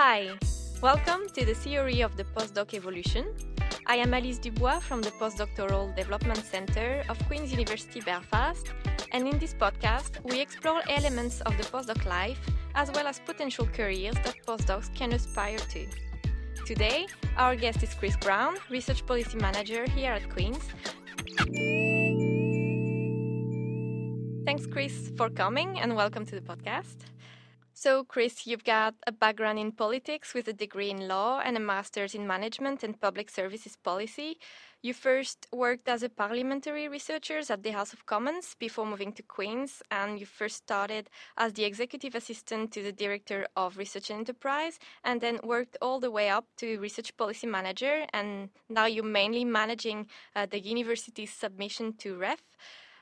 Hi, welcome to the theory of the postdoc evolution. I am Alice Dubois from the Postdoctoral Development Center of Queen's University Belfast, and in this podcast, we explore elements of the postdoc life as well as potential careers that postdocs can aspire to. Today, our guest is Chris Brown, Research Policy Manager here at Queen's. Thanks, Chris, for coming and welcome to the podcast. So, Chris, you've got a background in politics with a degree in law and a master's in management and public services policy. You first worked as a parliamentary researcher at the House of Commons before moving to Queen's, and you first started as the executive assistant to the director of research and enterprise, and then worked all the way up to research policy manager, and now you're mainly managing uh, the university's submission to REF.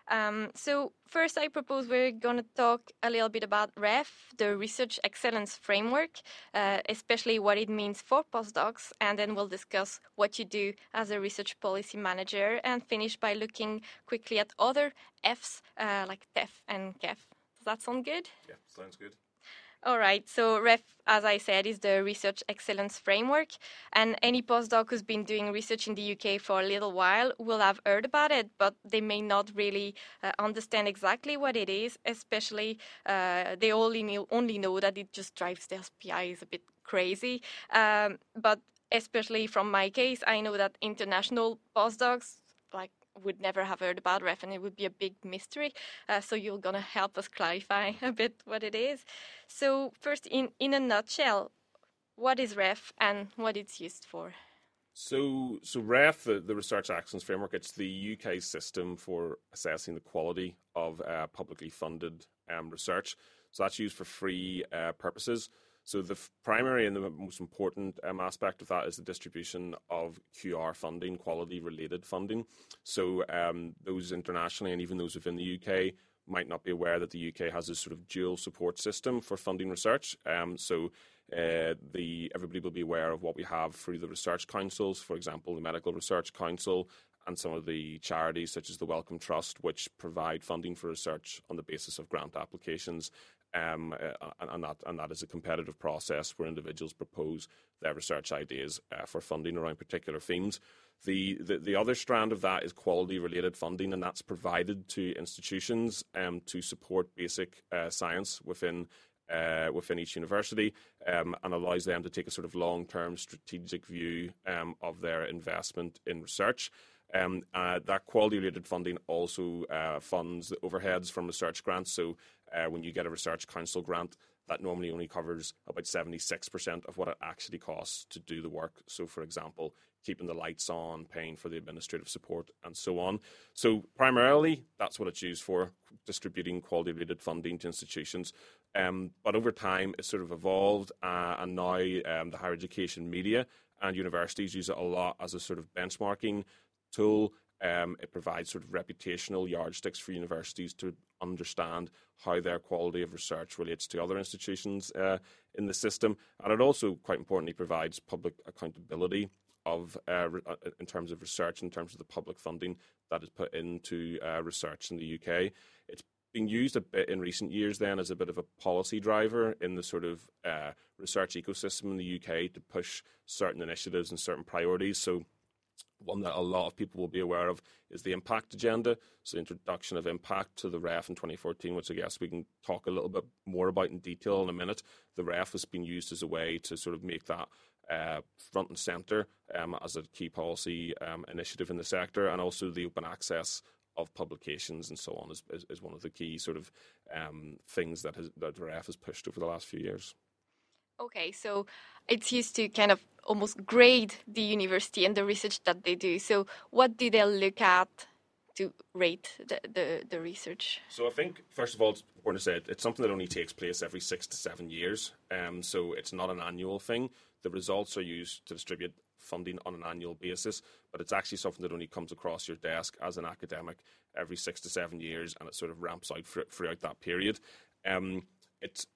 Um, so first, I propose we're going to talk a little bit about REF, the Research Excellence Framework, uh, especially what it means for postdocs, and then we'll discuss what you do as a research policy manager, and finish by looking quickly at other Fs uh, like TEF and KEF. Does that sound good? Yeah, sounds good. All right. So REF, as I said, is the Research Excellence Framework, and any postdoc who's been doing research in the UK for a little while will have heard about it, but they may not really uh, understand exactly what it is. Especially, uh, they only know, only know that it just drives their PIs a bit crazy. Um, but especially from my case, I know that international postdocs like would never have heard about REF and it would be a big mystery. Uh, so you're going to help us clarify a bit what it is. So first, in, in a nutshell, what is REF and what it's used for? So, so REF, the, the Research Excellence Framework, it's the UK system for assessing the quality of uh, publicly funded um, research. So that's used for free uh, purposes. So the f- primary and the most important um, aspect of that is the distribution of QR funding, quality-related funding. So um, those internationally and even those within the UK might not be aware that the UK has a sort of dual support system for funding research. Um, so uh, the everybody will be aware of what we have through the research councils, for example, the Medical Research Council and some of the charities such as the Wellcome Trust, which provide funding for research on the basis of grant applications. Um, uh, and, that, and that is a competitive process where individuals propose their research ideas uh, for funding around particular themes. The, the, the other strand of that is quality related funding, and that's provided to institutions um, to support basic uh, science within uh, within each university um, and allows them to take a sort of long term strategic view um, of their investment in research. Um, uh, that quality related funding also uh, funds the overheads from research grants. So uh, when you get a research council grant, that normally only covers about 76% of what it actually costs to do the work. So, for example, keeping the lights on, paying for the administrative support, and so on. So, primarily, that's what it's used for distributing quality related funding to institutions. Um, but over time, it's sort of evolved, uh, and now um, the higher education media and universities use it a lot as a sort of benchmarking tool. Um, it provides sort of reputational yardsticks for universities to understand how their quality of research relates to other institutions uh, in the system. And it also, quite importantly, provides public accountability of uh, uh, in terms of research, in terms of the public funding that is put into uh, research in the UK. It's been used a bit in recent years then as a bit of a policy driver in the sort of uh, research ecosystem in the UK to push certain initiatives and certain priorities. So one that a lot of people will be aware of is the impact agenda. So, the introduction of impact to the REF in 2014, which I guess we can talk a little bit more about in detail in a minute. The REF has been used as a way to sort of make that uh, front and centre um, as a key policy um, initiative in the sector, and also the open access of publications and so on is, is, is one of the key sort of um, things that, has, that REF has pushed over the last few years. Okay, so it's used to kind of almost grade the university and the research that they do. So, what do they look at to rate the, the, the research? So, I think, first of all, it's important to say it's something that only takes place every six to seven years. Um, so, it's not an annual thing. The results are used to distribute funding on an annual basis, but it's actually something that only comes across your desk as an academic every six to seven years, and it sort of ramps out throughout that period. Um, it's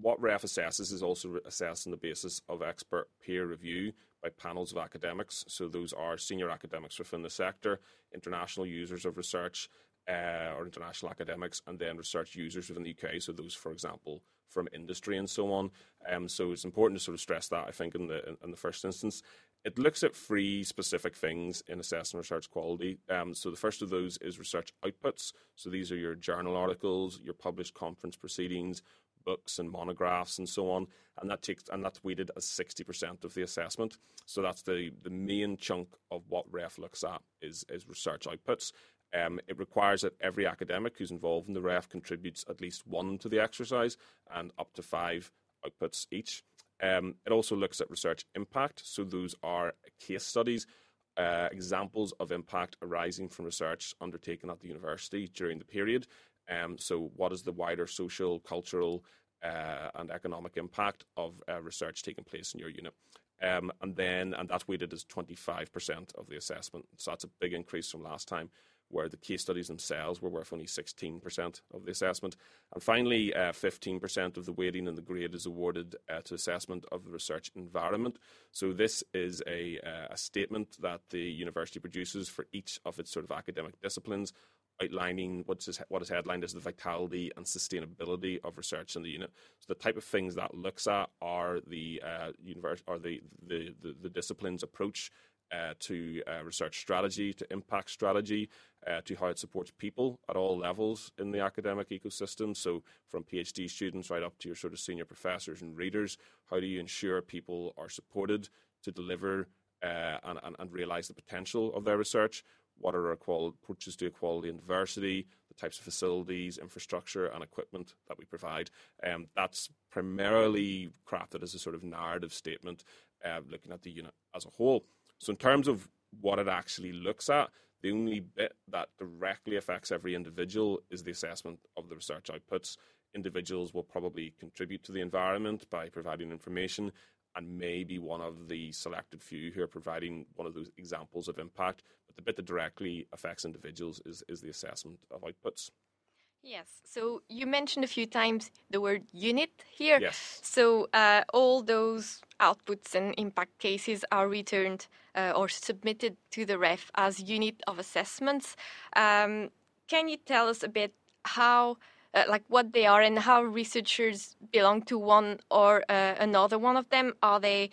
what REF assesses is also assessed on the basis of expert peer review by panels of academics. So those are senior academics within the sector, international users of research, uh, or international academics, and then research users within the UK. So those, for example, from industry and so on. Um, so it's important to sort of stress that I think in the in, in the first instance. It looks at three specific things in assessing research quality. Um, so the first of those is research outputs. So these are your journal articles, your published conference proceedings, books and monographs and so on, and that takes and that's weighted as sixty percent of the assessment. So that's the the main chunk of what REF looks at is is research outputs. Um, it requires that every academic who's involved in the REF contributes at least one to the exercise and up to five outputs each. Um, it also looks at research impact. So those are case studies, uh, examples of impact arising from research undertaken at the university during the period. Um, so what is the wider social, cultural, uh, and economic impact of uh, research taking place in your unit? Um, and then, and that's weighted as 25% of the assessment. So that's a big increase from last time where the case studies themselves were worth only 16% of the assessment. And finally, uh, 15% of the weighting and the grade is awarded uh, to assessment of the research environment. So this is a, uh, a statement that the university produces for each of its sort of academic disciplines outlining what's his, what is headlined as the vitality and sustainability of research in the unit. So the type of things that looks at are the uh, universe or the, the, the, the discipline's approach uh, to uh, research strategy, to impact strategy, uh, to how it supports people at all levels in the academic ecosystem. So, from PhD students right up to your sort of senior professors and readers, how do you ensure people are supported to deliver uh, and, and, and realize the potential of their research? What are our qual- approaches to equality and diversity? The types of facilities, infrastructure, and equipment that we provide. Um, that's primarily crafted as a sort of narrative statement, uh, looking at the unit as a whole. So, in terms of what it actually looks at, the only bit that directly affects every individual is the assessment of the research outputs. Individuals will probably contribute to the environment by providing information and may be one of the selected few who are providing one of those examples of impact. But the bit that directly affects individuals is, is the assessment of outputs. Yes. So you mentioned a few times the word unit here. Yes. So uh, all those outputs and impact cases are returned uh, or submitted to the REF as unit of assessments. Um, can you tell us a bit how, uh, like, what they are and how researchers belong to one or uh, another one of them? Are they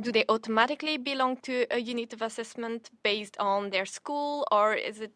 do they automatically belong to a unit of assessment based on their school, or is it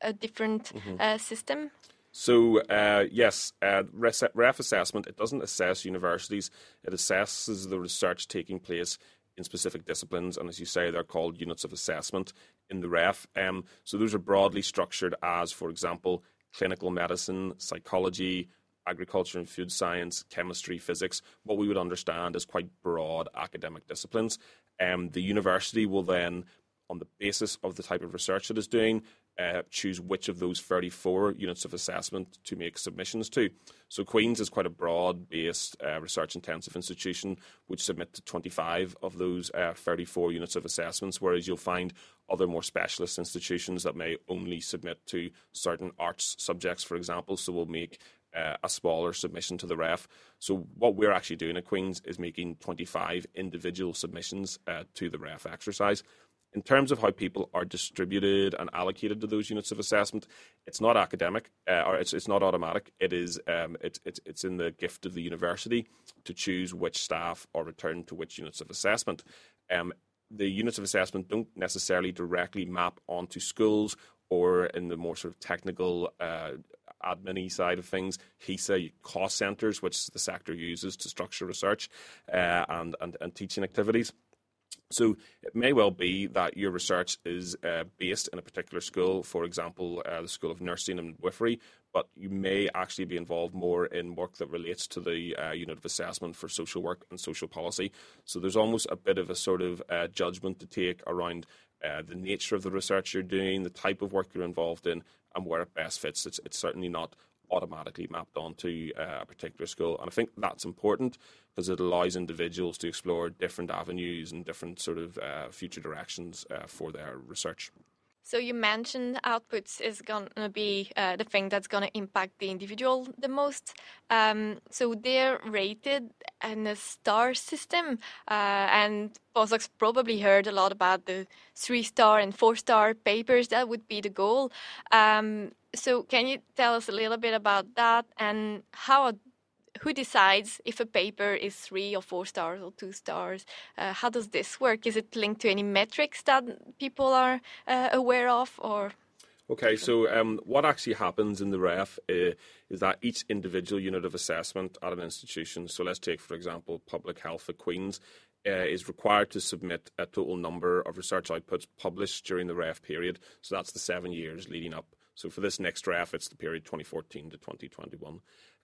a different mm -hmm. system? So uh, yes, uh, REF assessment it doesn't assess universities; it assesses the research taking place in specific disciplines, and as you say, they're called units of assessment in the REF. Um, so those are broadly structured as, for example, clinical medicine, psychology, agriculture and food science, chemistry, physics, what we would understand as quite broad academic disciplines. Um, the university will then, on the basis of the type of research it is doing, uh, choose which of those 34 units of assessment to make submissions to. So Queen's is quite a broad-based uh, research-intensive institution which submit to 25 of those uh, 34 units of assessments, whereas you'll find other more specialist institutions that may only submit to certain arts subjects, for example, so we'll make uh, a smaller submission to the ref. So what we're actually doing at Queen's is making 25 individual submissions uh, to the ref exercise in terms of how people are distributed and allocated to those units of assessment, it's not academic uh, or it's, it's not automatic. It is um, it's, it's it's in the gift of the university to choose which staff are returned to which units of assessment. Um, the units of assessment don't necessarily directly map onto schools or in the more sort of technical uh, admin side of things, HESA cost centres, which the sector uses to structure research uh, and, and, and teaching activities. So it may well be that your research is uh, based in a particular school, for example, uh, the School of Nursing and Midwifery, but you may actually be involved more in work that relates to the uh, unit of assessment for social work and social policy. So there's almost a bit of a sort of uh, judgment to take around uh, the nature of the research you're doing, the type of work you're involved in, and where it best fits. It's, it's certainly not automatically mapped onto uh, a particular school. And I think that's important because it allows individuals to explore different avenues and different sort of uh, future directions uh, for their research. So you mentioned outputs is going to be uh, the thing that's going to impact the individual the most. Um, so they're rated in a star system, uh, and postdocs probably heard a lot about the three-star and four-star papers. That would be the goal. Um, so can you tell us a little bit about that and how who decides if a paper is three or four stars or two stars? Uh, how does this work? Is it linked to any metrics that people are uh, aware of, or? Okay, so um, what actually happens in the REF uh, is that each individual unit of assessment at an institution, so let's take, for example, public health at Queen's, uh, is required to submit a total number of research outputs published during the REF period. So that's the seven years leading up. So for this next REF, it's the period 2014 to 2021.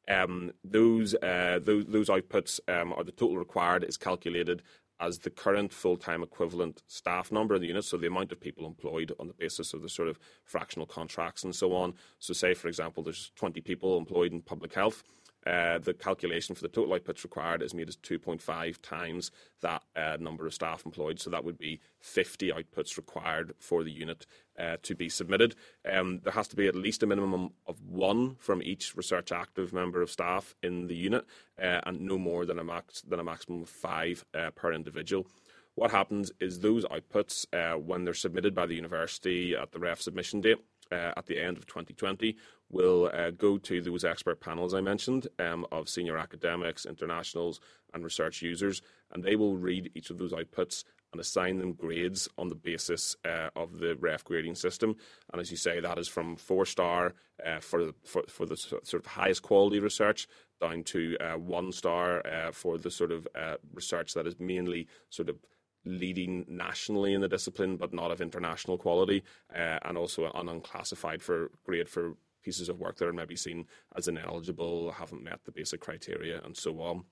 Um, those, uh, those, those outputs um, are the total required is calculated as the current full-time equivalent staff number in the unit, so the amount of people employed on the basis of the sort of fractional contracts and so on. So, say for example, there's 20 people employed in public health uh, the calculation for the total outputs required is made as 2.5 times that uh, number of staff employed. So that would be 50 outputs required for the unit uh, to be submitted. Um, there has to be at least a minimum of one from each research active member of staff in the unit, uh, and no more than a max than a maximum of five uh, per individual. What happens is those outputs, uh, when they're submitted by the university at the REF submission date, uh, at the end of 2020 will uh, go to those expert panels I mentioned um, of senior academics, internationals, and research users, and they will read each of those outputs and assign them grades on the basis uh, of the REF grading system. And as you say, that is from four star uh, for, the, for, for the sort of highest quality research down to uh, one star uh, for the sort of research that is mainly sort of leading nationally in the discipline, but not of international quality, uh, and also an unclassified for grade for pieces of work that are maybe seen as ineligible, haven't met the basic criteria, and so on.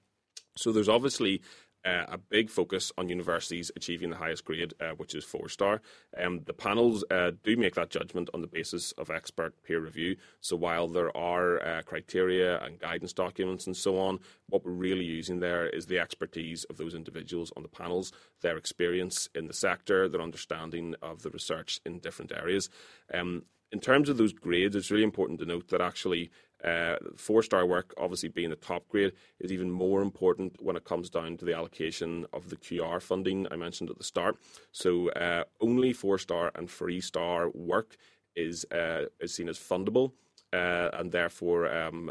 So there's obviously uh, a big focus on universities achieving the highest grade, uh, which is four star. Um, the panels uh, do make that judgment on the basis of expert peer review. So while there are uh, criteria and guidance documents and so on, what we're really using there is the expertise of those individuals on the panels, their experience in the sector, their understanding of the research in different areas. Um, in terms of those grades, it's really important to note that actually uh, four star work, obviously being the top grade, is even more important when it comes down to the allocation of the QR funding I mentioned at the start. So uh, only four star and three star work is uh, is seen as fundable. Uh, and therefore um,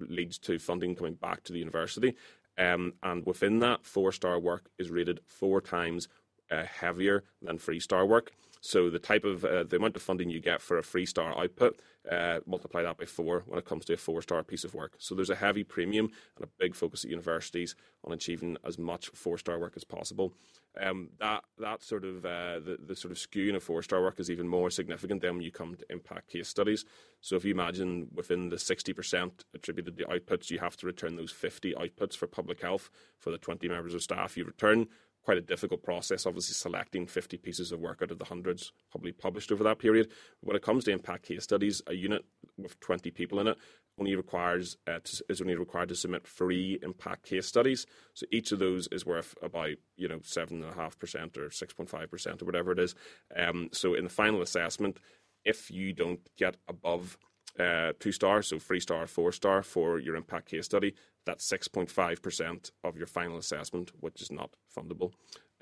leads to funding coming back to the university. Um, and within that, four star work is rated four times uh, heavier than three star work. So the type of uh, the amount of funding you get for a three star output, uh, multiply that by four when it comes to a four star piece of work. So there's a heavy premium and a big focus at universities on achieving as much four star work as possible. Um, that that sort of uh, the, the sort of skewing of four star work is even more significant than when you come to impact case studies. So if you imagine within the 60% attributed to outputs, you have to return those 50 outputs for public health for the 20 members of staff you return quite a difficult process, obviously selecting 50 pieces of work out of the hundreds probably published over that period. When it comes to impact case studies, a unit with 20 people in it only requires uh, to, is only required to submit three impact case studies. So each of those is worth about you know seven and a half percent or six point five percent or whatever it is. Um, so in the final assessment, if you don't get above uh, two stars, so three star, four star for your impact case study, that's 6.5% of your final assessment, which is not fundable.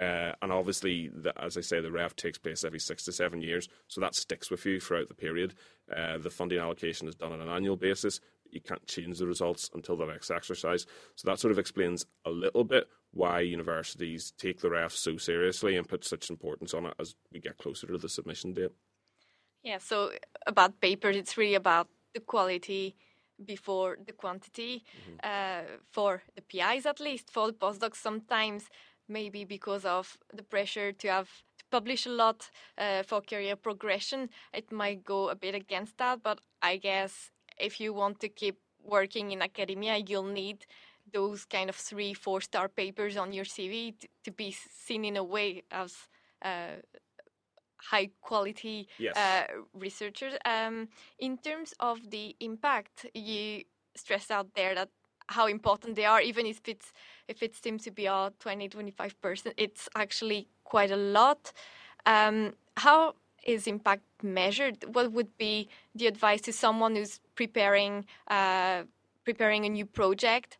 Uh, and obviously, the, as I say, the REF takes place every six to seven years, so that sticks with you throughout the period. Uh, the funding allocation is done on an annual basis. You can't change the results until the next exercise. So that sort of explains a little bit why universities take the REF so seriously and put such importance on it as we get closer to the submission date. Yeah, so about papers, it's really about the quality before the quantity mm-hmm. uh, for the PIs at least. For the postdocs, sometimes maybe because of the pressure to have to publish a lot uh, for career progression, it might go a bit against that. But I guess if you want to keep working in academia, you'll need those kind of three, four star papers on your CV to, to be seen in a way as uh, high quality yes. uh, researchers. Um, in terms of the impact, you stress out there that how important they are, even if it's if it seems to be all 20 25 percent, it's actually quite a lot. Um, how is impact measured? What would be the advice to someone who's preparing uh, preparing a new project?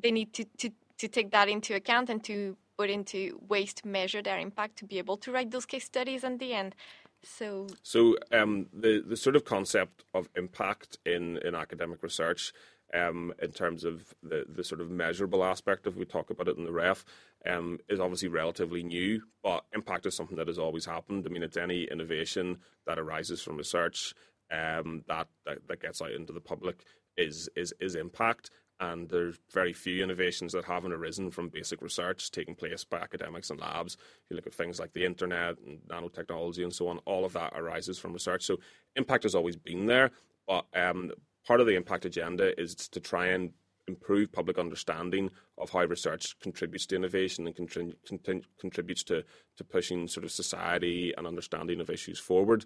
They need to, to, to take that into account and to put into ways to measure their impact to be able to write those case studies in the end. So, so um, the the sort of concept of impact in in academic research um, in terms of the, the sort of measurable aspect of we talk about it in the ref um, is obviously relatively new, but impact is something that has always happened. I mean, it's any innovation that arises from research um, that, that, that gets out into the public is is is impact. And there's very few innovations that haven't arisen from basic research taking place by academics and labs. If you look at things like the internet and nanotechnology and so on, all of that arises from research. So impact has always been there, but um, part of the impact agenda is to try and improve public understanding of how research contributes to innovation and contrib- contributes to, to pushing sort of society and understanding of issues forward.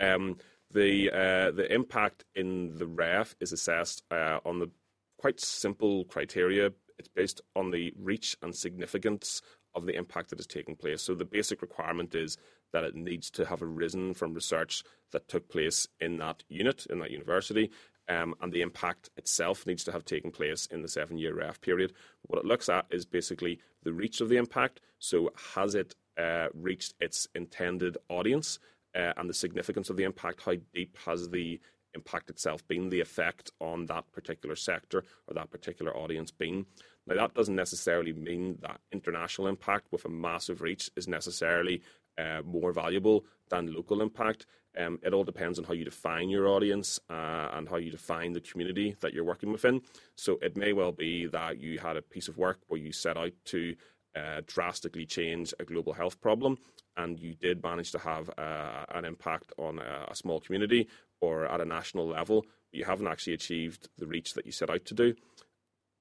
Um, the uh, the impact in the REF is assessed uh, on the quite simple criteria. It's based on the reach and significance of the impact that is taking place. So the basic requirement is that it needs to have arisen from research that took place in that unit, in that university, um, and the impact itself needs to have taken place in the seven year REF period. What it looks at is basically the reach of the impact. So, has it uh, reached its intended audience uh, and the significance of the impact? How deep has the impact itself being, the effect on that particular sector or that particular audience being. Now, that doesn't necessarily mean that international impact with a massive reach is necessarily uh, more valuable than local impact. Um, it all depends on how you define your audience uh, and how you define the community that you're working within. So it may well be that you had a piece of work where you set out to uh, drastically change a global health problem, and you did manage to have uh, an impact on a, a, small community or at a national level. You haven't actually achieved the reach that you set out to do.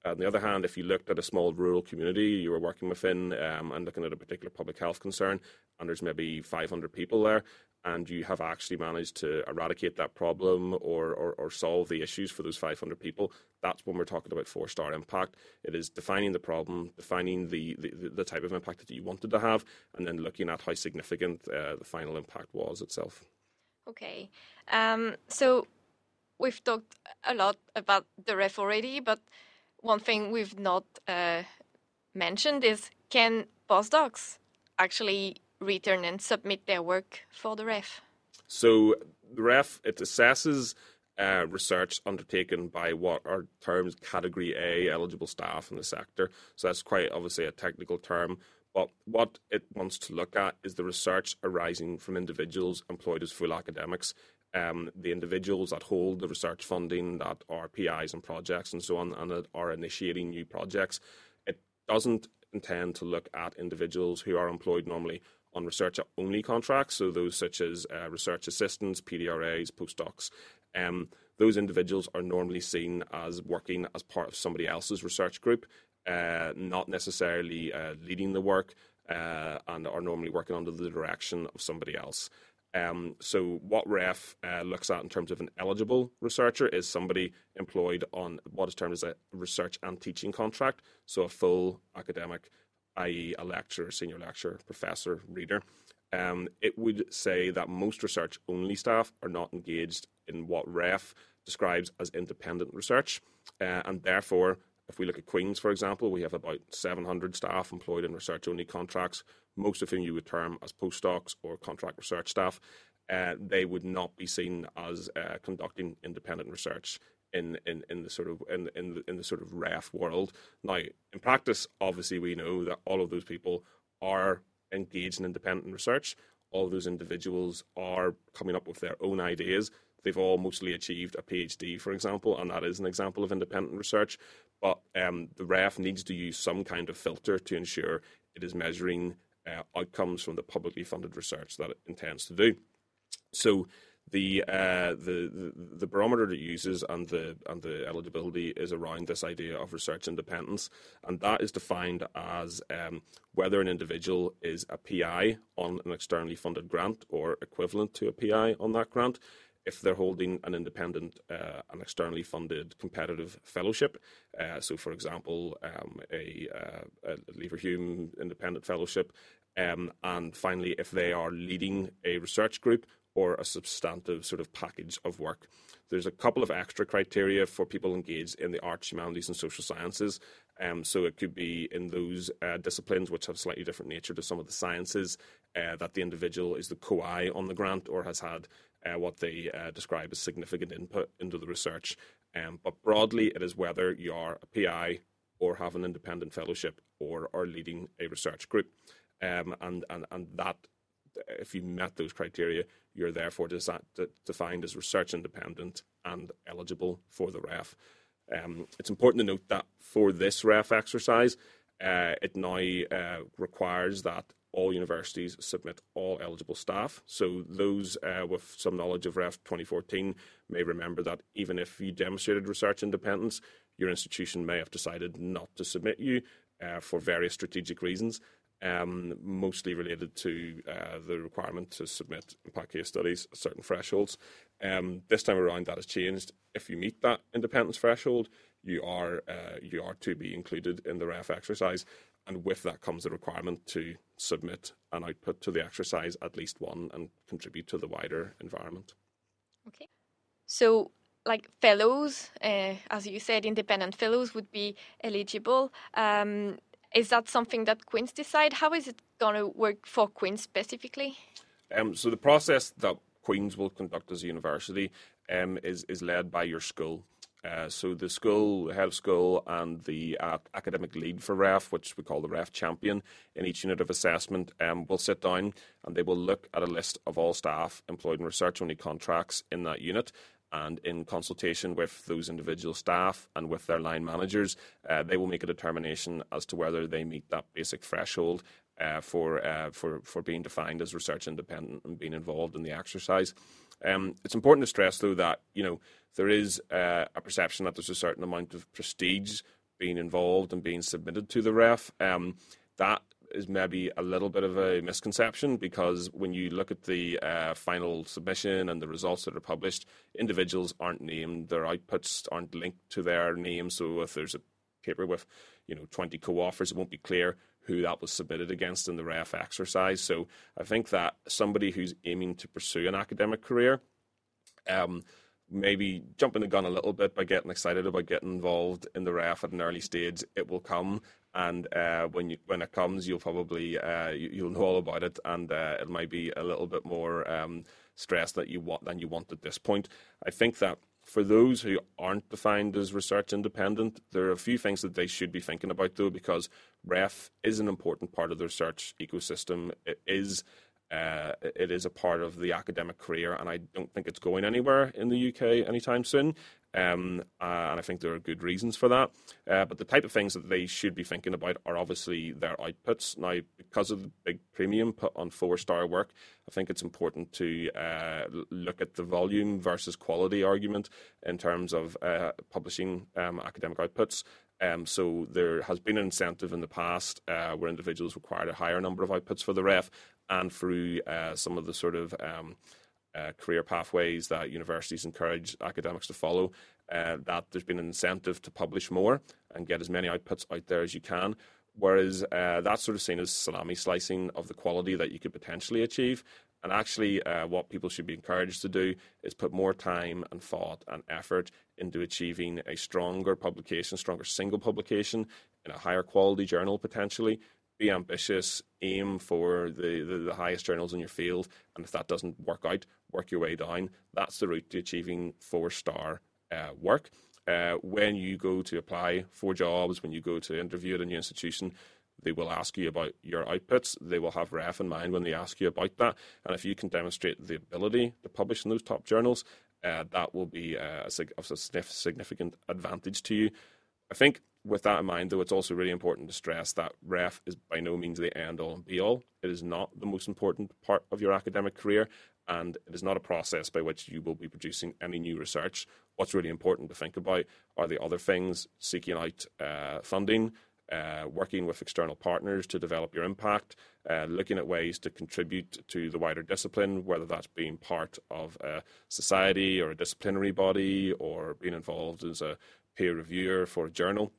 On the other hand, if you looked at a small rural community you were working within um, and looking at a particular public health concern, and there's maybe 500 people there, and you have actually managed to eradicate that problem or, or, or, solve the issues for those 500 people, that's when we're talking about four star impact. It is defining the problem, defining the, the, the type of impact that you wanted to have, and then looking at how significant uh, the final impact was itself. Okay. Um, so we've talked a lot about the ref already, but one thing we've not uh, mentioned is can postdocs actually return and submit their work for the ref? So the ref it assesses uh, research undertaken by what are terms category A eligible staff in the sector. So that's quite obviously a technical term. But what it wants to look at is the research arising from individuals employed as full academics. Um, the individuals that hold the research funding, that are PIs and projects and so on, and that are initiating new projects. It doesn't intend to look at individuals who are employed normally on research only contracts, so those such as uh, research assistants, PDRAs, postdocs. Um, those individuals are normally seen as working as part of somebody else's research group, not necessarily uh, leading the work, uh, and are normally working under the direction of somebody else. Um, so, what REF uh, looks at in terms of an eligible researcher is somebody employed on what is termed as a research and teaching contract, so a full academic i.e., a lecturer, senior lecturer, professor, reader, um, it would say that most research only staff are not engaged in what REF describes as independent research. Uh, and therefore, if we look at Queen's, for example, we have about 700 staff employed in research only contracts, most of whom you would term as postdocs or contract research staff. Uh, they would not be seen as uh, conducting independent research in, in, in the sort of in, in the, in the sort of ref world. Now, in practice, obviously, we know that all of those people are engaged in independent research. All those individuals are coming up with their own ideas. They've all mostly achieved a PhD, for example, and that is an example of independent research. But um, the REF needs to use some kind of filter to ensure it is measuring uh, outcomes from the publicly funded research that it intends to do. So the, uh, the, the the barometer it uses and the and the eligibility is around this idea of research independence, and that is defined as um, whether an individual is a PI on an externally funded grant or equivalent to a PI on that grant, if they're holding an independent, uh, an externally funded competitive fellowship. Uh, so, for example, um, a, uh, a independent fellowship, Um, and finally, if they are leading a research group or a substantive sort of package of work. There's a couple of extra criteria for people engaged in the arts, humanities, and social sciences. Um, so it could be in those uh, disciplines which have slightly different nature to some of the sciences uh, that the individual is the co-I on the grant or has had uh, what they uh, describe as significant input into the research. Um, but broadly, it is whether you are a PI or have an independent fellowship or are leading a research group. Um, and, and, and that, if you met those criteria, you're therefore defined as research independent and eligible for the REF. Um, it's important to note that for this REF exercise, uh, it now uh, requires that all universities submit all eligible staff. So those uh, with some knowledge of REF 2014 may remember that even if you demonstrated research independence, your institution may have decided not to submit you uh, for various strategic reasons um, mostly related to uh, the requirement to submit impact case studies at certain thresholds. Um, this time around, that has changed. If you meet that independence threshold, you are uh, you are to be included in the REF exercise, and with that comes the requirement to submit an output to the exercise, at least one, and contribute to the wider environment. Okay, so like fellows, uh, as you said, independent fellows would be eligible. Um, is that something that Queen's decide? How is it going to work for Queen's specifically? Um, so the process that Queen's will conduct as a university um, is is led by your school. Uh, so the school, head of school, and the uh, academic lead for REF, which we call the REF champion, in each unit of assessment, um, will sit down and they will look at a list of all staff employed in research-only contracts in that unit, and in consultation with those individual staff and with their line managers, uh, they will make a determination as to whether they meet that basic threshold uh, for uh, for for being defined as research independent and being involved in the exercise. Um, it's important to stress, though, that you know there is uh, a perception that there's a certain amount of prestige being involved and being submitted to the ref. Um, that is maybe a little bit of a misconception because when you look at the uh, final submission and the results that are published, individuals aren't named, their outputs aren't linked to their name. So if there's a paper with, you know, 20 co-authors, it won't be clear who that was submitted against in the REF exercise. So I think that somebody who's aiming to pursue an academic career, um, maybe jumping the gun a little bit by getting excited about getting involved in the ref at an early stage. It will come, and uh, when you when it comes, you'll probably uh, you, will know all about it, and uh, it might be a little bit more um, stress that you want than you want at this point. I think that for those who aren't defined as research independent, there are a few things that they should be thinking about though, because REF is an important part of the research ecosystem. It is uh, it is a part of the academic career, and I don't think it's going anywhere in the UK anytime soon. Um, uh, and I think there are good reasons for that. Uh, but the type of things that they should be thinking about are obviously their outputs. Now, because of the big premium put on four star work, I think it's important to uh, look at the volume versus quality argument in terms of uh, publishing um, academic outputs. Um, so there has been an incentive in the past uh, where individuals required a higher number of outputs for the ref, and through uh, some of the sort of um, uh, career pathways that universities encourage academics to follow, uh, that there's been an incentive to publish more and get as many outputs out there as you can. Whereas uh, that's sort of seen as salami slicing of the quality that you could potentially achieve. And actually, uh, what people should be encouraged to do is put more time and thought and effort into achieving a stronger publication, stronger single publication in a higher quality journal potentially, be ambitious, aim for the, the, the, highest journals in your field, and if that doesn't work out, work your way down. That's the route to achieving four star uh, work. Uh, when you go to apply for jobs, when you go to interview at a new institution, they will ask you about your outputs. They will have REF in mind when they ask you about that. And if you can demonstrate the ability to publish in those top journals, uh, that will be uh, a, a significant advantage to you. I think with that in mind, though, it's also really important to stress that REF is by no means the end all and be all. It is not the most important part of your academic career, and it is not a process by which you will be producing any new research. What's really important to think about are the other things seeking out uh, funding, uh, working with external partners to develop your impact, uh, looking at ways to contribute to the wider discipline, whether that's being part of a society or a disciplinary body or being involved as a peer reviewer for a journal.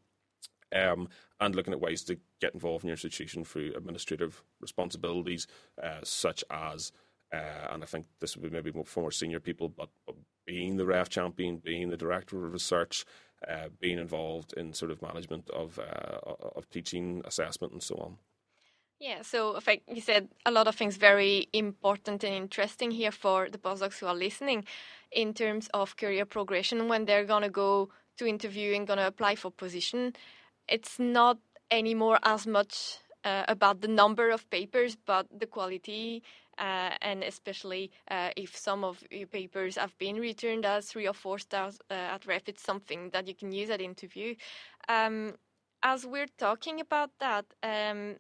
Um, and looking at ways to get involved in your institution through administrative responsibilities, uh, such as, uh, and I think this would be maybe for more senior people, but, but being the ref champion, being the director of research, uh, being involved in sort of management of uh, of teaching, assessment, and so on. Yeah, so in fact, you said a lot of things very important and interesting here for the postdocs who are listening in terms of career progression when they're gonna go to interview and gonna apply for position. It's not anymore as much uh, about the number of papers, but the quality, uh, and especially uh, if some of your papers have been returned as three or four stars uh, at REF, it's something that you can use at interview. Um, as we're talking about that, um,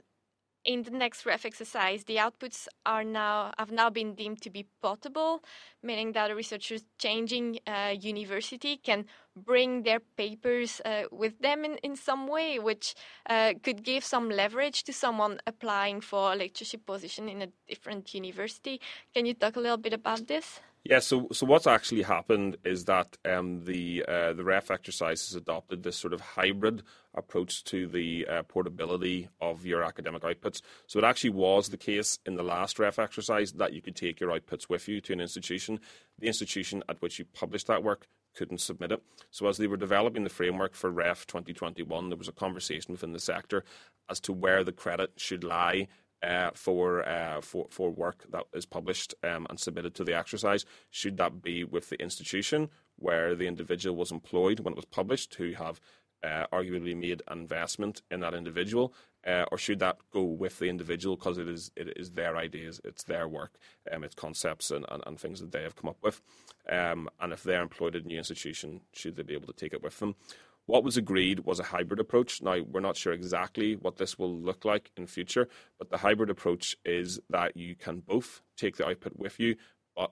in the next ref exercise, the outputs are now have now been deemed to be portable, meaning that a researcher changing uh, university can bring their papers uh, with them in, in some way, which uh, could give some leverage to someone applying for a lectureship position in a different university. Can you talk a little bit about this? Yeah, so so what's actually happened is that um, the uh, the REF exercise has adopted this sort of hybrid approach to the uh, portability of your academic outputs. So it actually was the case in the last REF exercise that you could take your outputs with you to an institution. The institution at which you published that work couldn't submit it. So as they were developing the framework for REF 2021, there was a conversation within the sector as to where the credit should lie uh, for, uh, for for work that is published um, and submitted to the exercise. Should that be with the institution where the individual was employed when it was published, who have uh, arguably made an investment in that individual, uh, or should that go with the individual because it is it is their ideas, it's their work, um, it's concepts and, and, and things that they have come up with, um, and if they're employed at a new institution, should they be able to take it with them? What was agreed was a hybrid approach. Now, we're not sure exactly what this will look like in future, but the hybrid approach is that you can both take the output with you,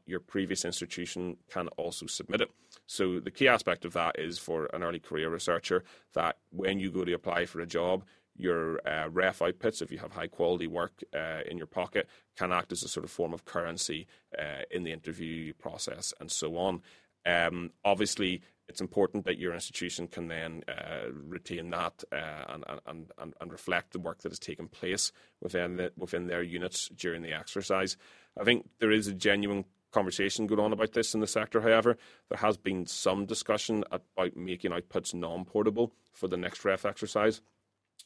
your previous institution can also submit it. So the key aspect of that is for an early career researcher that when you go to apply for a job, your uh, ref outputs, if you have high quality work uh, in your pocket, can act as a sort of form of currency uh, in the interview process and so on. Um, obviously, it's important that your institution can then uh, retain that uh, and, and, and, and, reflect the work that has taken place within, the, within their units during the exercise. I think there is a genuine conversation going on about this in the sector, however. There has been some discussion about making outputs non portable for the next REF exercise,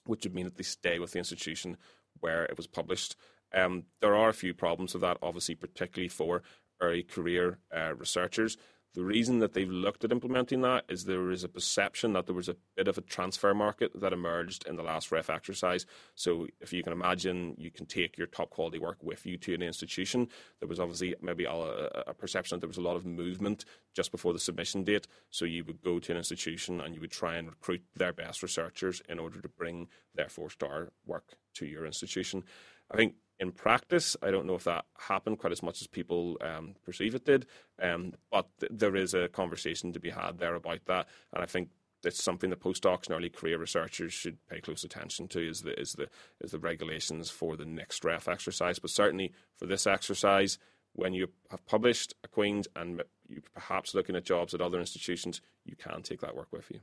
which would mean that they stay with the institution where it was published. Um, there are a few problems with that, obviously, particularly for early career uh, researchers. The reason that they've looked at implementing that is there is a perception that there was a bit of a transfer market that emerged in the last REF exercise. So, if you can imagine, you can take your top quality work with you to an institution. There was obviously maybe a, a perception that there was a lot of movement just before the submission date. So, you would go to an institution and you would try and recruit their best researchers in order to bring their four star work to your institution. I think in practice, I don't know if that happened quite as much as people um, perceive it did, um, but th- there is a conversation to be had there about that, and I think it's something that postdocs and early career researchers should pay close attention to is the is the is the regulations for the next ref exercise. But certainly for this exercise, when you have published a Queen's and you perhaps looking at jobs at other institutions, you can take that work with you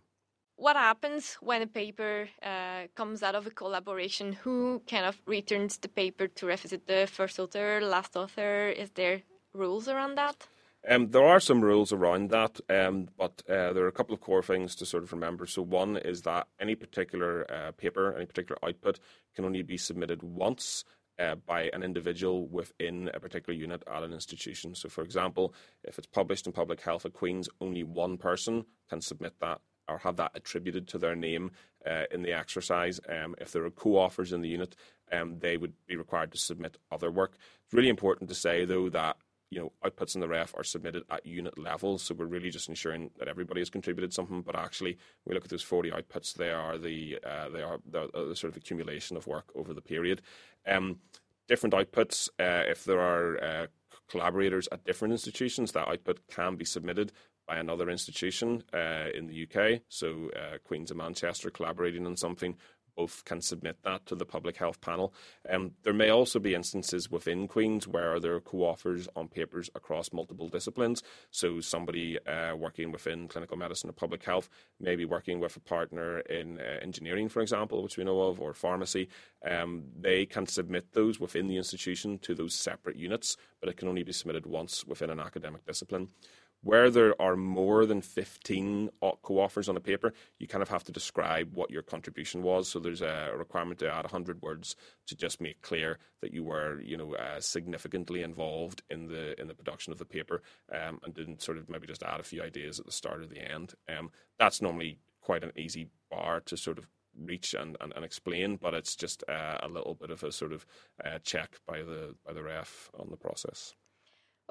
what happens when a paper uh, comes out of a collaboration? Who kind of returns the paper to REF? Is it the first author, last author? Is there rules around that? Um, there are some rules around that, um, but uh, there are a couple of core things to sort of remember. So, one is that any particular uh, paper, any particular output, can only be submitted once uh, by an individual within a particular unit at an institution. So, for example, if it's published in Public Health at Queen's, only one person can submit that or have that attributed to their name uh, in the exercise. Um, if there are co-authors in the unit, um, they would be required to submit other work. It's really important to say, though, that you know outputs in the ref are submitted at unit level, so we're really just ensuring that everybody has contributed something. But actually, we look at those 40 outputs; they are the uh, they are the, the, sort of accumulation of work over the period. Um, different outputs, uh, if there are uh, collaborators at different institutions, that output can be submitted by another institution uh, in the UK. So uh, Queen's of Manchester collaborating on something, both can submit that to the public health panel. Um, there may also be instances within Queen's where there are co-authors on papers across multiple disciplines. So somebody uh, working within clinical medicine or public health may be working with a partner in uh, engineering, for example, which we know of, or pharmacy. Um, they can submit those within the institution to those separate units, but it can only be submitted once within an academic discipline. Where there are more than 15 co-authors on a paper, you kind of have to describe what your contribution was. So there's a requirement to add 100 words to just make clear that you were, you know, uh, significantly involved in the in the production of the paper, um, and didn't sort of maybe just add a few ideas at the start or the end. Um, that's normally quite an easy bar to sort of reach and, and, and explain, but it's just uh, a little bit of a sort of uh, check by the by the ref on the process.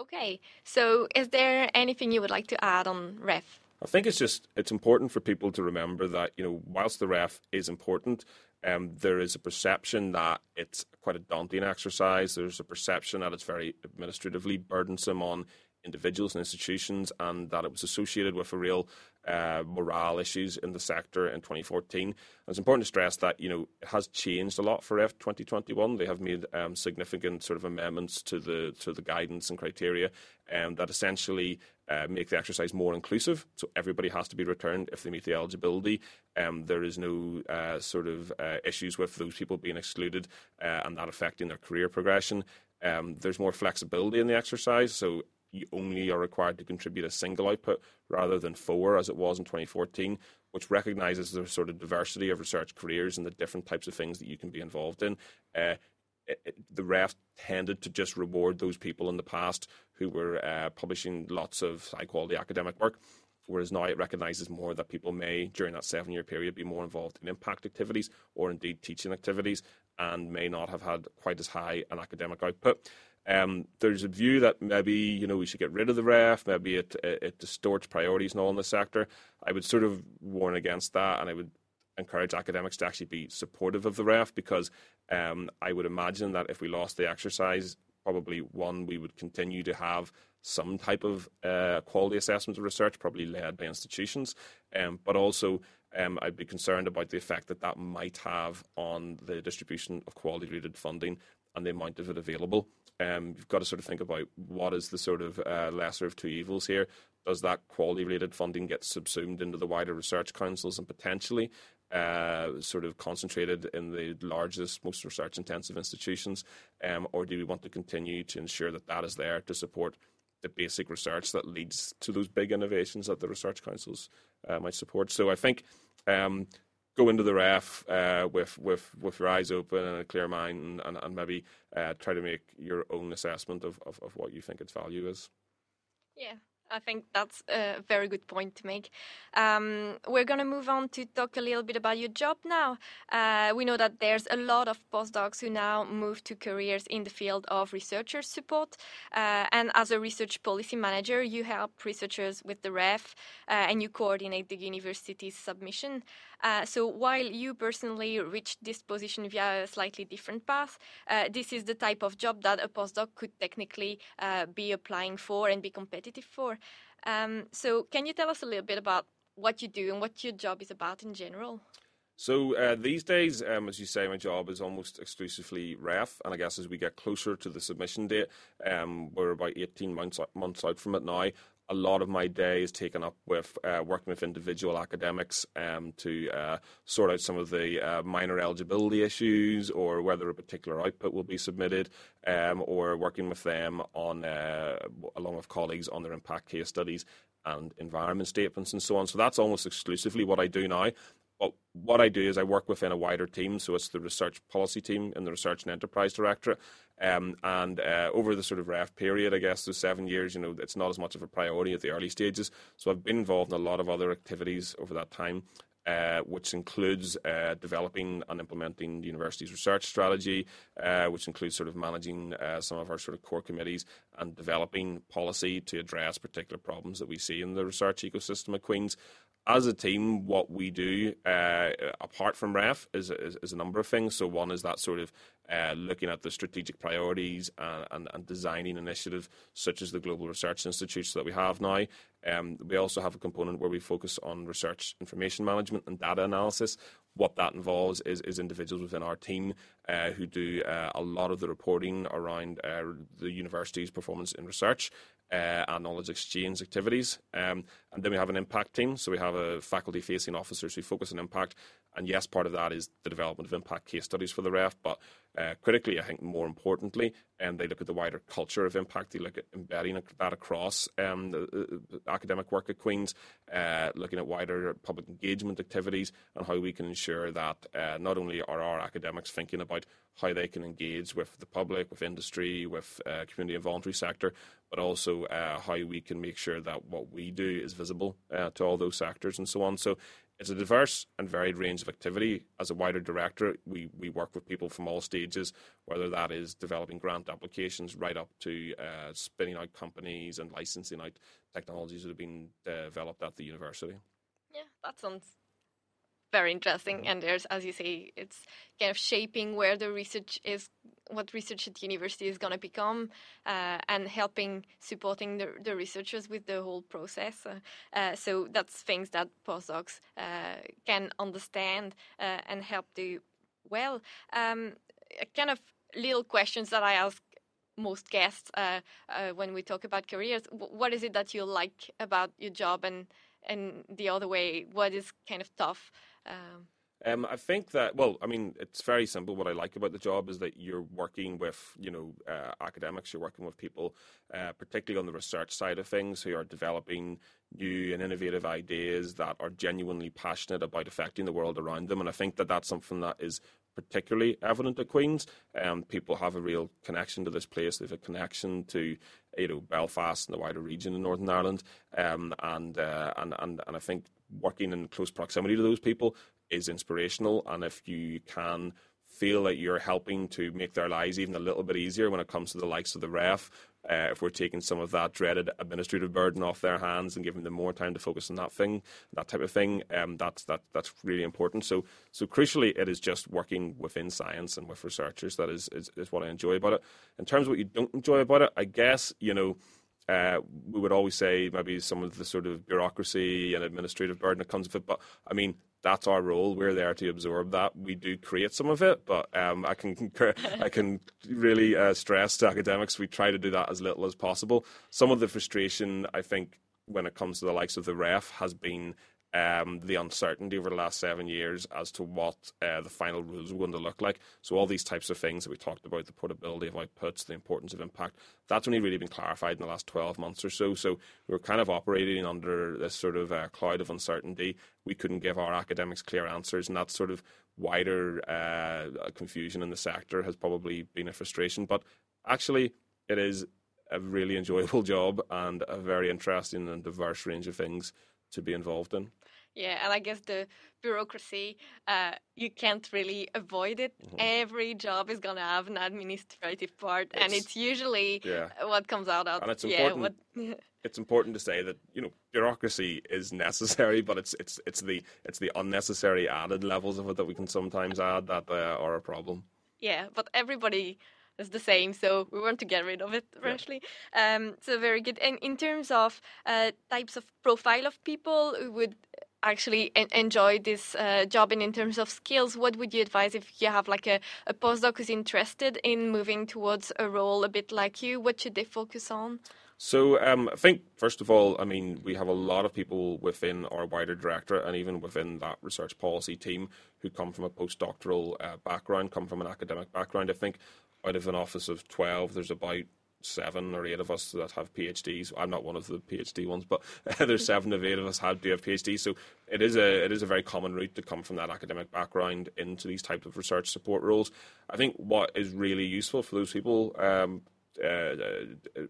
Okay, so is there anything you would like to add on ref? I think it's just it's important for people to remember that you know whilst the ref is important, um, there is a perception that it's quite a daunting exercise. There's a perception that it's very administratively burdensome on individuals and institutions, and that it was associated with a real uh, morale issues in the sector in 2014. And it's important to stress that you know it has changed a lot for REF 2021. They have made um, significant sort of amendments to the to the guidance and criteria um, that essentially uh, make the exercise more inclusive. So everybody has to be returned if they meet the eligibility. Um, there is no uh, sort of uh, issues with those people being excluded uh, and that affecting their career progression. Um, there's more flexibility in the exercise, so you only are required to contribute a single output rather than four, as it was in 2014, which recognises the sort of diversity of research careers and the different types of things that you can be involved in. Uh, it, it, the REF tended to just reward those people in the past who were uh, publishing lots of high quality academic work. Whereas now it recognises more that people may, during that seven year period, be more involved in impact activities or indeed teaching activities and may not have had quite as high an academic output. Um, there's a view that maybe you know we should get rid of the ref, maybe it, it, it distorts priorities and all in the sector. I would sort of warn against that, and I would encourage academics to actually be supportive of the ref because um, I would imagine that if we lost the exercise, probably one we would continue to have some type of uh, quality assessment of research, probably led by institutions, um, but also um, I'd be concerned about the effect that that might have on the distribution of quality related funding and the amount of it available. Um, you've got to sort of think about what is the sort of uh, lesser of two evils here. Does that quality related funding get subsumed into the wider research councils and potentially uh, sort of concentrated in the largest, most research intensive institutions? Um, or do we want to continue to ensure that that is there to support the basic research that leads to those big innovations that the research councils uh, might support? So I think um, go into the ref uh, with with with your eyes open and a clear mind, and, and, and maybe uh, try to make your own assessment of, of, of what you think its value is. Yeah, I think that's a very good point to make. Um, we're going to move on to talk a little bit about your job now. Uh, we know that there's a lot of postdocs who now move to careers in the field of researcher support. Uh, and as a research policy manager, you help researchers with the REF uh, and you coordinate the university's submission. Uh, so while you personally reached this position via a slightly different path, uh, this is the type of job that a postdoc could technically uh, be applying for and be competitive for. Um, so can you tell us a little bit about what you do and what your job is about in general? So uh, these days, um, as you say, my job is almost exclusively ref, and I guess as we get closer to the submission date, um, we're about 18 months, months out from it now a lot of my day is taken up with uh, working with individual academics um, to uh, sort out some of the uh, minor eligibility issues or whether a particular output will be submitted um, or working with them on uh, along with colleagues on their impact case studies and environment statements and so on. So that's almost exclusively what I do now. But what I do is I work within a wider team, so it's the research policy team and the research and enterprise directorate. Um, and uh, over the sort of ref period, I guess, those seven years, you know, it's not as much of a priority at the early stages. So I've been involved in a lot of other activities over that time. Uh, which includes uh, developing and implementing the university's research strategy, uh, which includes sort of managing uh, some of our sort of core committees and developing policy to address particular problems that we see in the research ecosystem at Queen's. As a team, what we do uh, apart from REF is, is, is, a number of things. So one is that sort of uh, looking at the strategic priorities and, and, and, designing initiatives such as the Global Research Institutes that we have now. Um, we also have a component where we focus on research information management and data analysis. What that involves is, is individuals within our team uh, who do uh, a lot of the reporting around uh, the university's performance in research uh, and knowledge exchange activities. Um, and then we have an impact team. So we have a faculty facing officers who focus on impact. And yes, part of that is the development of impact case studies for the REF, but uh, critically, I think more importantly, um, they look at the wider culture of impact. They look at embedding that across um, the, the academic work at Queen's, uh, looking at wider public engagement activities and how we can ensure that uh, not only are our academics thinking about how they can engage with the public, with industry, with uh, community and voluntary sector, but also uh, how we can make sure that what we do is visible uh, to all those sectors and so on. So it's a diverse and varied range of activity. As a wider director, we, we work with people from all stages, whether that is developing grant applications right up to uh, spinning out companies and licensing out technologies that have been developed at the university. Yeah, that sounds very interesting. And there's, as you say, it's kind of shaping where the research is, what research at university is going to become, uh, and helping supporting the, the researchers with the whole process. Uh, uh, so that's things that postdocs uh, can understand uh, and help do well. Um, kind of little questions that I ask most guests when we talk about careers. What is it that you like about your job and and the other way, what is kind of tough? Um, um, I think that well, I mean, it's very simple. What I like about the job is that you're working with you know uh, academics. You're working with people, uh, particularly on the research side of things, who are developing new and innovative ideas that are genuinely passionate about affecting the world around them. And I think that that's something that is particularly evident at Queen's. Um, people have a real connection to this place. They have a connection to you know Belfast and the wider region in Northern Ireland, um, and, uh, and and and I think working in close proximity to those people is inspirational. And if you can feel that you're helping to make their lives even a little bit easier when it comes to the likes of the REF, uh, if we're taking some of that dreaded administrative burden off their hands and giving them more time to focus on that thing, that type of thing, um, that's that that's really important. So so crucially, it is just working within science and with researchers that is, is, is what I enjoy about it. In terms of what you don't enjoy about it, I guess you know uh, we would always say maybe some of the sort of bureaucracy and administrative burden that comes with it. But I mean, that's our role. We're there to absorb that. We do create some of it, but um, I can I can really uh, stress to academics we try to do that as little as possible. Some of the frustration I think when it comes to the likes of the REF has been um, the uncertainty over the last seven years as to what uh, the final rules are going to look like. So all these types of things that we talked about, the portability of outputs, the importance of impact, that's only really been clarified in the last 12 months or so. So we're kind of operating under this sort of uh, cloud of uncertainty. We couldn't give our academics clear answers, and that sort of wider uh, confusion in the sector has probably been a frustration. But actually, it is a really enjoyable job and a very interesting and diverse range of things to be involved in. Yeah, and I guess the bureaucracy, uh, you can't really avoid it. Mm-hmm. Every job is going to have an administrative part, it's, and it's usually yeah. what comes out of and it's important. Yeah, what... it's important to say that you know bureaucracy is necessary, but it's it's it's the it's the unnecessary added levels of it that we can sometimes add that uh, are a problem. Yeah, but everybody is the same, so we want to get rid of it, actually. Yeah. Um, so very good. And in terms of uh, types of profile of people who would actually en- enjoy this uh, job and in terms of skills what would you advise if you have like a, a postdoc who's interested in moving towards a role a bit like you what should they focus on so um, I think first of all, I mean we have a lot of people within our wider directorate and even within that research policy team who come from a postdoctoral uh, background, come from an academic background. I think out of an office of 12, there's about seven or eight of us that have PhDs. I'm not one of the PhD ones, but there's seven of eight of us had do have PhDs. So it is a it is a very common route to come from that academic background into these types of research support roles. I think what is really useful for those people um,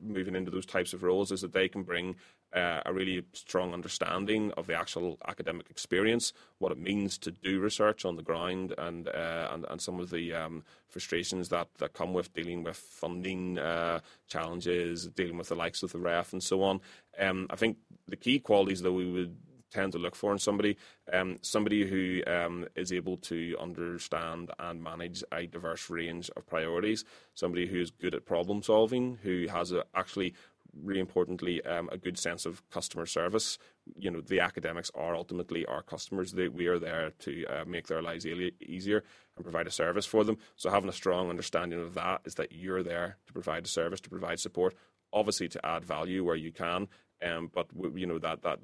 moving into those types of roles is that they can bring uh, a really strong understanding of the actual academic experience, what it means to do research on the ground, and uh, and, and some of the um, frustrations that, that come with dealing with funding uh, challenges, dealing with the likes of the REF, and so on. Um, I think the key qualities that we would tend to look for in somebody um, somebody who um, is able to understand and manage a diverse range of priorities, somebody who is good at problem solving, who has a, actually really importantly, um, a good sense of customer service. You know, the academics are ultimately our customers. They, we are there to uh, make their lives e- easier and provide a service for them. So having a strong understanding of that is that you're there to provide a service, to provide support, obviously to add value where you can. Um, but you know that that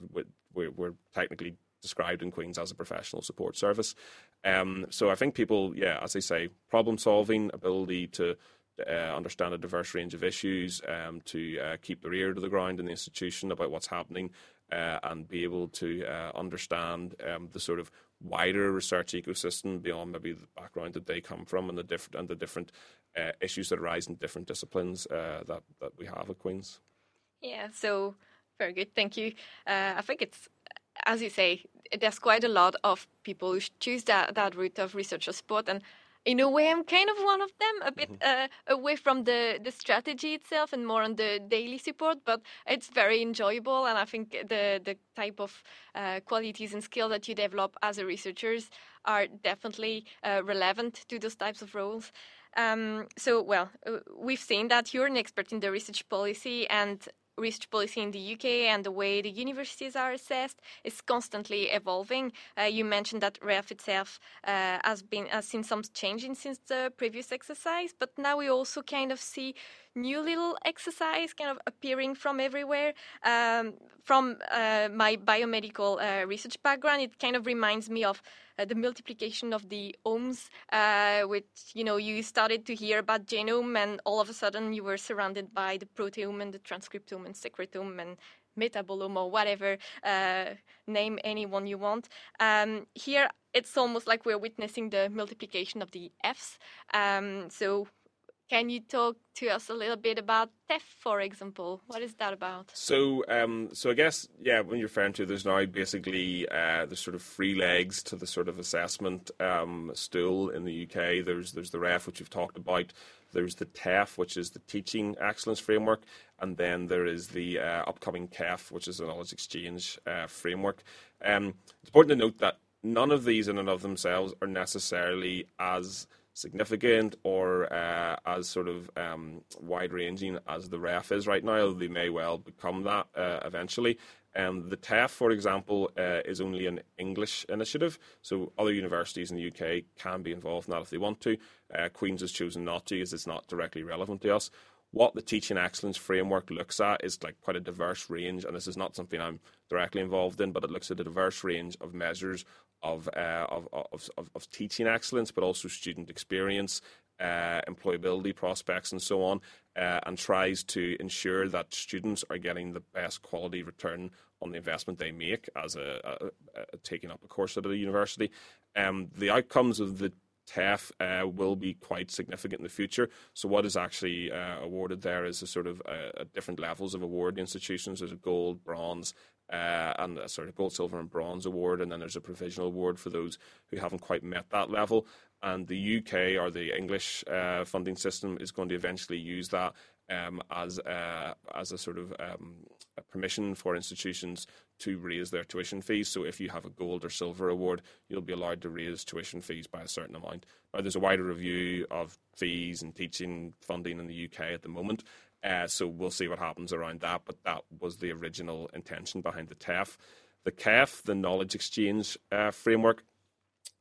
we're, we're technically described in Queens as a professional support service. Um, so I think people, yeah, as I say, problem solving, ability to uh, understand a diverse range of issues, um, to uh, keep their ear to the ground in the institution about what's happening, uh, and be able to uh, understand um, the sort of wider research ecosystem beyond maybe the background that they come from and the different and the different uh, issues that arise in different disciplines uh, that that we have at Queens. Yeah. So very good. Thank you. I think it's as you say, there's quite a lot of people who choose that, that route of researcher support. And in a way, I'm kind of one of them, a bit mm-hmm. uh, away from the, the strategy itself and more on the daily support. But it's very enjoyable, and I think the the type of uh, qualities and skills that you develop as a researchers are definitely uh, relevant to those types of roles. Um, so, well, uh, we've seen that you're an expert in the research policy and research policy in the UK and the way the universities are assessed is constantly evolving. Uh, you mentioned that REF itself uh, has been has seen some changing since the previous exercise, but now we also kind of see new little exercise kind of appearing from everywhere. Um, from uh, my biomedical uh, research background, it kind of reminds me of uh, the multiplication of the omes, uh, which you know you started to hear about genome, and all of a sudden you were surrounded by the proteome and the transcriptome and secretome and metabolome or whatever uh, name anyone you want. Um, here, it's almost like we're witnessing the multiplication of the Fs. Um, so can you talk to us a little bit about TEF, for example? What is that about? So, um, so I guess, yeah, when you're referring to, there's now basically uh, the sort of three legs to the sort of assessment um, stool in the UK. There's there's the REF, which you've talked about. There's the TEF, which is the Teaching Excellence Framework, and then there is the uh, upcoming KEF, which is the Knowledge Exchange uh, Framework. Um, it's important to note that none of these, in and of themselves, are necessarily as significant or uh, as sort of um, wide ranging as the REF is right now. They may well become that uh, eventually. Um, the TEF, for example, uh, is only an English initiative, so other universities in the UK can be involved in that if they want to. Uh, Queen's has chosen not to, as it's not directly relevant to us. What the teaching excellence framework looks at is like quite a diverse range, and this is not something I'm directly involved in, but it looks at a diverse range of measures of, uh, of, of, of, of, teaching excellence, but also student experience, uh, employability prospects, and so on, uh, and tries to ensure that students are getting the best quality return on the investment they make as a, a, a taking up a course at a university. Um, the outcomes of the TEF uh, will be quite significant in the future. So, what is actually uh, awarded there is a sort of uh, different levels of award institutions. There's a gold, bronze, uh, and a sort of gold, silver, and bronze award, and then there's a provisional award for those who haven't quite met that level. And the UK or the English uh, funding system is going to eventually use that um, as a, as a sort of um, a permission for institutions to raise their tuition fees. So if you have a gold or silver award, you'll be allowed to raise tuition fees by a certain amount. Now, there's a wider review of fees and teaching funding in the UK at the moment. Uh, so we'll see what happens around that. But that was the original intention behind the TEF. The KEF, the Knowledge Exchange uh, Framework,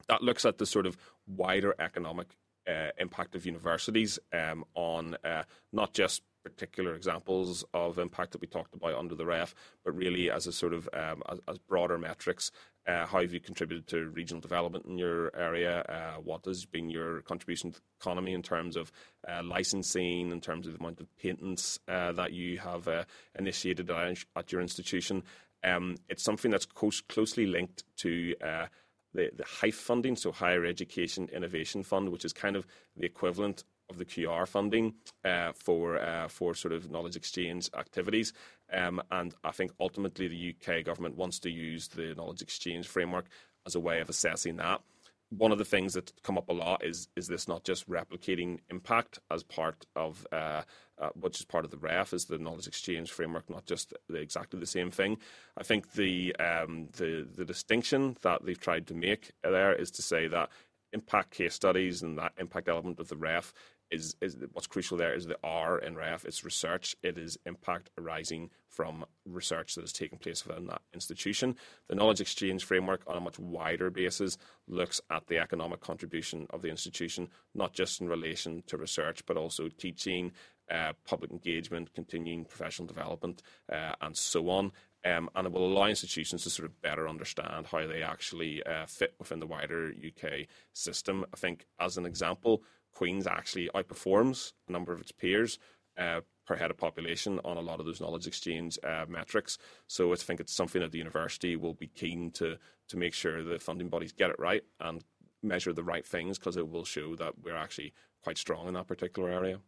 that looks at the sort of wider economic uh, impact of universities um, on uh, not just particular examples of impact that we talked about under the REF, but really as a sort of um, as, as, broader metrics. Uh, how have you contributed to regional development in your area? Uh, what has been your contribution to the economy in terms of uh, licensing, in terms of the amount of patents uh, that you have uh, initiated at your institution? Um, it's something that's close, closely linked to uh, the, the HEIF funding, so Higher Education Innovation Fund, which is kind of the equivalent of the QR funding uh, for uh, for sort of knowledge exchange activities. Um, and I think ultimately the UK government wants to use the knowledge exchange framework as a way of assessing that. One of the things that's come up a lot is is this not just replicating impact as part of uh, uh, which is part of the REF, is the knowledge exchange framework, not just the, exactly the same thing. I think the, um, the the distinction that they've tried to make there is to say that impact case studies and that impact element of the REF is, is what's crucial there is the R in REF. It's research. It is impact arising from research that is taking place within that institution. The knowledge exchange framework, on a much wider basis, looks at the economic contribution of the institution, not just in relation to research, but also teaching, uh, public engagement, continuing professional development, uh, and so on. Um, and it will allow institutions to sort of better understand how they actually uh, fit within the wider UK system. I think, as an example, Queen's actually outperforms a number of its peers uh, per head of population on a lot of those knowledge exchange uh, metrics. So I think it's something that the university will be keen to to make sure the funding bodies get it right and measure the right things because it will show that we're actually quite strong in that particular area.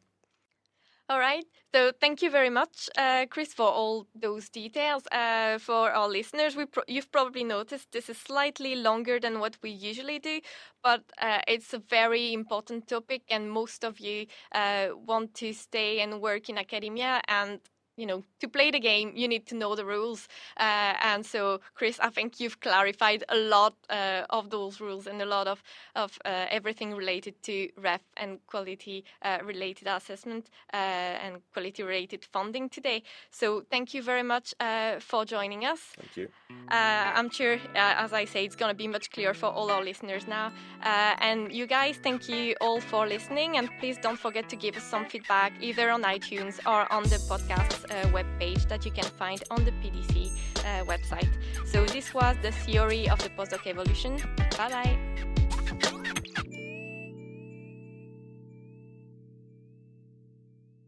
All right. So thank you very much, uh, Chris, for all those details. Uh, for our listeners, we pro- you've probably noticed this is slightly longer than what we usually do, but uh, it's a very important topic, and most of you uh, want to stay and work in academia and you know, to play the game, you need to know the rules. Uh, and so, Chris, I think you've clarified a lot uh, of those rules and a lot of, of uh, everything related to REF and quality uh, related assessment uh, and quality related funding today. So, thank you very much uh, for joining us. Thank you. I'm sure, as I say, it's going to be much clearer for all our listeners now. and you guys, thank you all for listening. And please don't forget to give us some feedback either on iTunes or on the podcast uh, web page that you can find on the PDC uh, website. So this was the theory of the postdoc evolution. Bye bye.